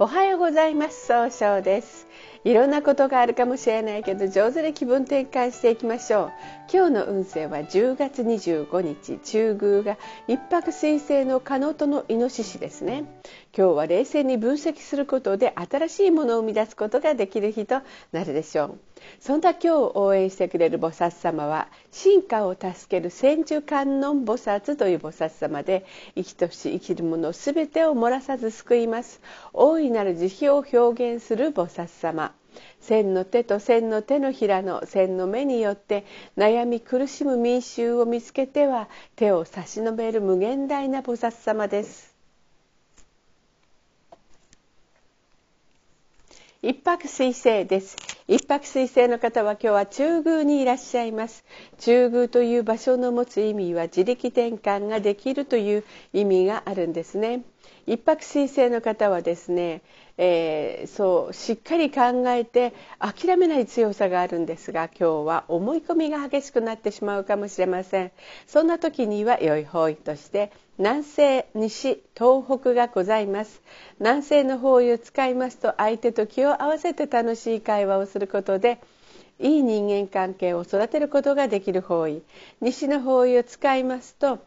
おはようございます。総称です。いろんなことがあるかもしれないけど上手に気分転換していきましょう。今日の運勢は10月25日中宮が一泊水星の可能とのイノシシですね。今日は冷静に分析することで新しいものを生み出すことができる日となるでしょう。そんな今日応援してくれる菩薩様は進化を助ける千手観音菩薩という菩薩様で生きとし生きるものすべてを漏らさず救います。大いなる慈悲を表現する菩薩様。千の手と千の手のひらの千の目によって悩み苦しむ民衆を見つけては手を差し伸べる無限大な菩薩様です。一泊水星です。一泊水星の方は今日は中宮にいらっしゃいます。中宮という場所の持つ意味は自力転換ができるという意味があるんですね。一泊水星の方はですね、えー、そうしっかり考えて諦めない強さがあるんですが今日は思い込みが激しくなってしまうかもしれません。そんな時には良い方位として南西西東北がございます。南西の方位を使いますと相手と気を合わせて楽しい会話をすることでいい人間関係を育てることができる方位。西の方位を使いますと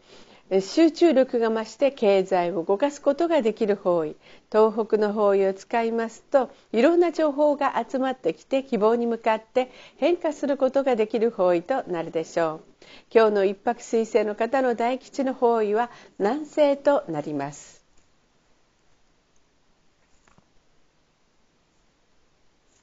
集中力が増して経済を動かすことができる方位。東北の方位を使いますといろんな情報が集まってきて希望に向かって変化することができる方位となるでしょう。今日の一泊水星の方の大吉の方位は南西となります。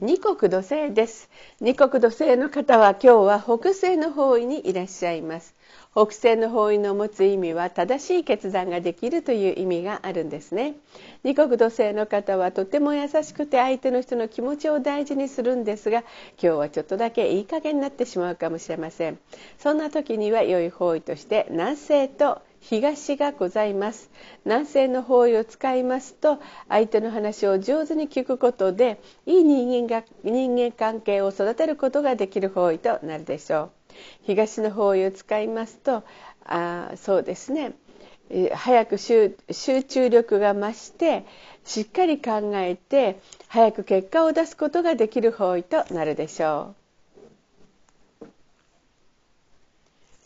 二国土星です。二国土星の方は今日は北西の方位にいらっしゃいます。北西の方位の持つ意味は正しい決断ができるという意味があるんですね。二国土星の方はとても優しくて相手の人の気持ちを大事にするんですが今日はちょっとだけいい加減になってしまうかもしれません。そんな時には良い方位として南西と東がございます。南西の方位を使いますと相手の話を上手に聞くことでいい人間が人間関係を育てることができる方位となるでしょう。東の方位を使いますとあそうですね早く集中力が増してしっかり考えて早く結果を出すことができる方位となるでしょう。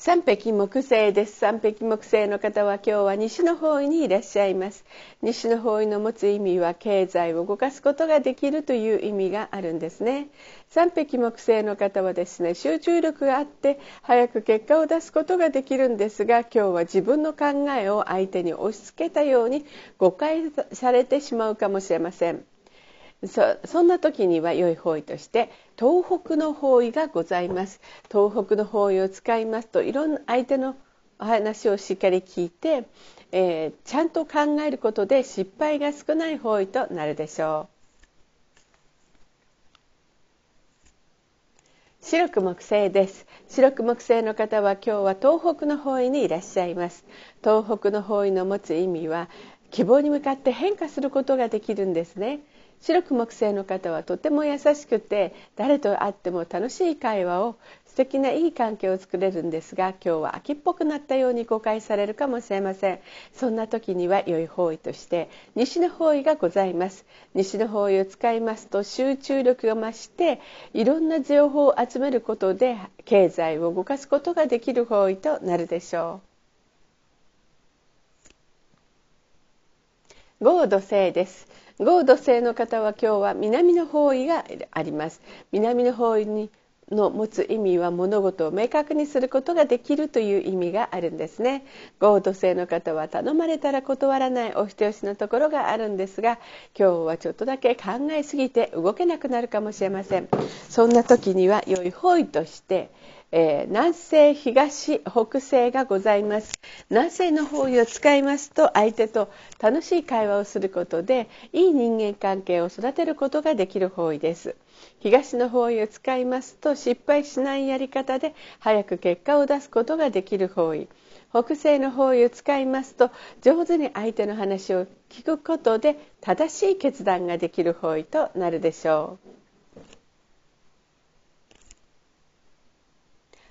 三匹木星です。三匹木星の方は今日は西の方位にいらっしゃいます。西の方位の持つ意味は経済を動かすことができるという意味があるんですね。三匹木星の方はですね集中力があって早く結果を出すことができるんですが今日は自分の考えを相手に押し付けたように誤解されてしまうかもしれません。そそんな時には良い方位として東北の方位がございます。東北の方位を使いますといろんな相手のお話をしっかり聞いて、えー、ちゃんと考えることで失敗が少ない方位となるでしょう。白く木星です。白く木星の方は今日は東北の方位にいらっしゃいます。東北の方位の持つ意味は希望に向かって変化することができるんですね。白く木星の方はとても優しくて誰と会っても楽しい会話を素敵ないい関係を作れるんですが今日は秋っぽくなったように誤解されるかもしれません。そんな時には良い方位として西の方位がございます。西の方位を使いますと集中力が増していろんな情報を集めることで経済を動かすことができる方位となるでしょう。合土星です。合土星の方は今日は南の方位があります。南の方位にの持つ意味は物事を明確にすることができるという意味があるんですね。合土星の方は頼まれたら断らないお人よしのところがあるんですが今日はちょっとだけ考えすぎて動けなくなるかもしれません。そんな時には良い方位としてえー、南西東北西がございます。南西の方位を使いますと相手と楽しい会話をすることでいい人間関係を育てることができる方位です。東の方位を使いますと失敗しないやり方で早く結果を出すことができる方位。北西の方位を使いますと上手に相手の話を聞くことで正しい決断ができる方位となるでしょう。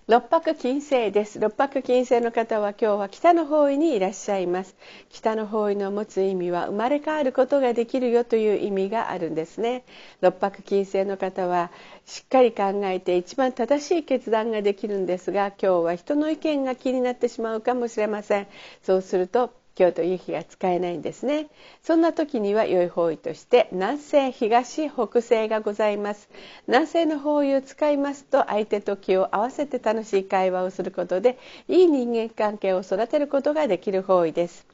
六白金星です。六白金星の方は今日は北の方位にいらっしゃいます。北の方位の持つ意味は生まれ変わることができるよという意味があるんですね。六白金星の方はしっかり考えて一番正しい決断ができるんですが今日は人の意見が気になってしまうかもしれません。そうすると今日という日が使えないんですね。そんな時には良い方位として南西東北西がございます。南西の方位を使いますと相手と気を合わせて楽しい会話をすることでいい人間関係を育てることができる方位です。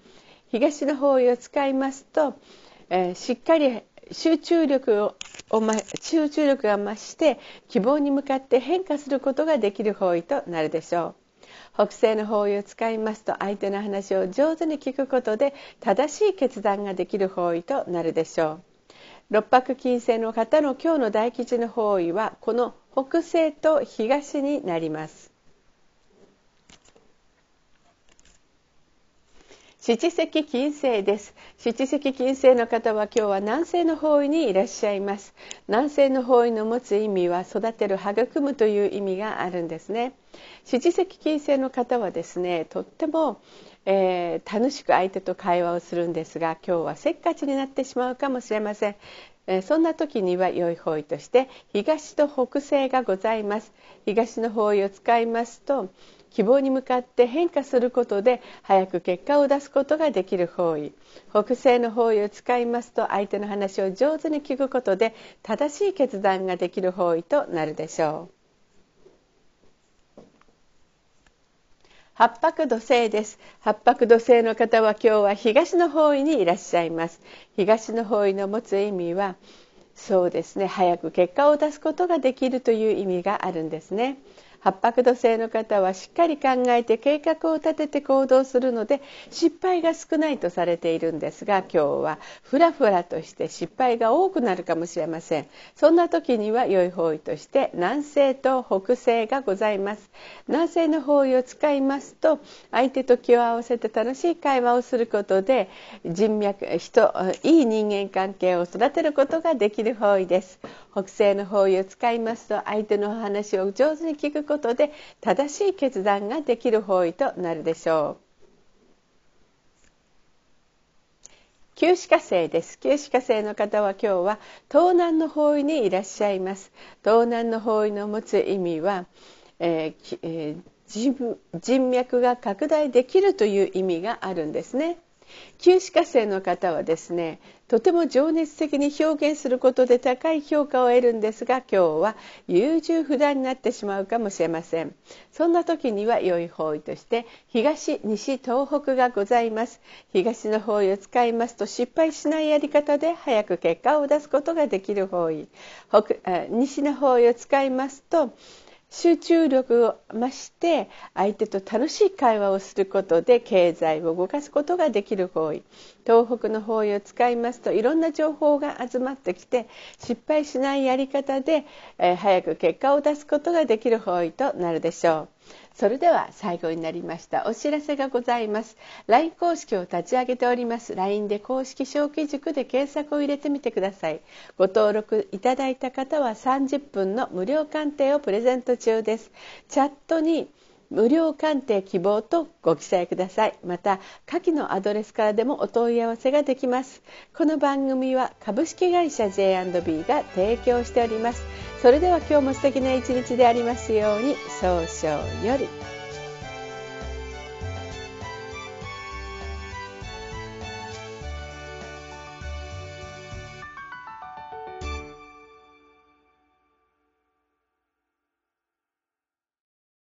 東の方位を使いますと、えー、しっかり集中力を集中力が増して希望に向かって変化することができる方位となるでしょう。北西の方位を使いますと相手の話を上手に聞くことで正しい決断ができる方位となるでしょう。六白金星の方の今日の大吉の方位はこの北西と東になります。七石金星です。七石金星の方は今日は南西の方位にいらっしゃいます。南西の方位の持つ意味は育てる育むという意味があるんですね。七石金星の方はですねとっても、えー、楽しく相手と会話をするんですが今日はせっかちになってしまうかもしれません。そんな時には良い方位として東と北西がございます。東の方位を使いますと希望に向かって変化することで早く結果を出すことができる方位。北西の方位を使いますと相手の話を上手に聞くことで正しい決断ができる方位となるでしょう。八白土星です。八白土星の方は今日は東の方位にいらっしゃいます。東の方位の持つ意味はそうですね。早く結果を出すことができるという意味があるんですね。八白土星の方はしっかり考えて計画を立てて行動するので失敗が少ないとされているんですが今日はふらふらとして失敗が多くなるかもしれません。そんな時には良い方位として南西と北西がございます。南西の方位を使いますと相手と気を合わせて楽しい会話をすることで人脈人いい人間関係を育てることができる方位です。北西の方位を使いますと相手の話を上手に聞くことで正しい決断ができる方位となるでしょう。旧歯科生です。旧歯科生の方は今日は東南の方位にいらっしゃいます。東南の方位の持つ意味は、えーえー、人脈が拡大できるという意味があるんですね。旧歯科生の方はですねとても情熱的に表現することで高い評価を得るんですが今日は優柔不断になってしまうかもしれません。そんな時には良い方位として東西東北がございます。東の方位を使いますと失敗しないやり方で早く結果を出すことができる方位。西の方位を使いますと集中力を増して相手と楽しい会話をすることで経済を動かすことができる方位東北の方位を使いますといろんな情報が集まってきて失敗しないやり方で、えー、早く結果を出すことができる方位となるでしょう。それでは最後になりましたお知らせがございます。LINE 公式を立ち上げております。LINE で公式小規塾で検索を入れてみてください。ご登録いただいた方は30分の無料鑑定をプレゼント中です。チャットに無料鑑定希望とご記載ください。また下記のアドレスからでもお問い合わせができます。この番組は株式会社 J&B が提供しております。それでは今日も素敵な一日でありますように。早々より。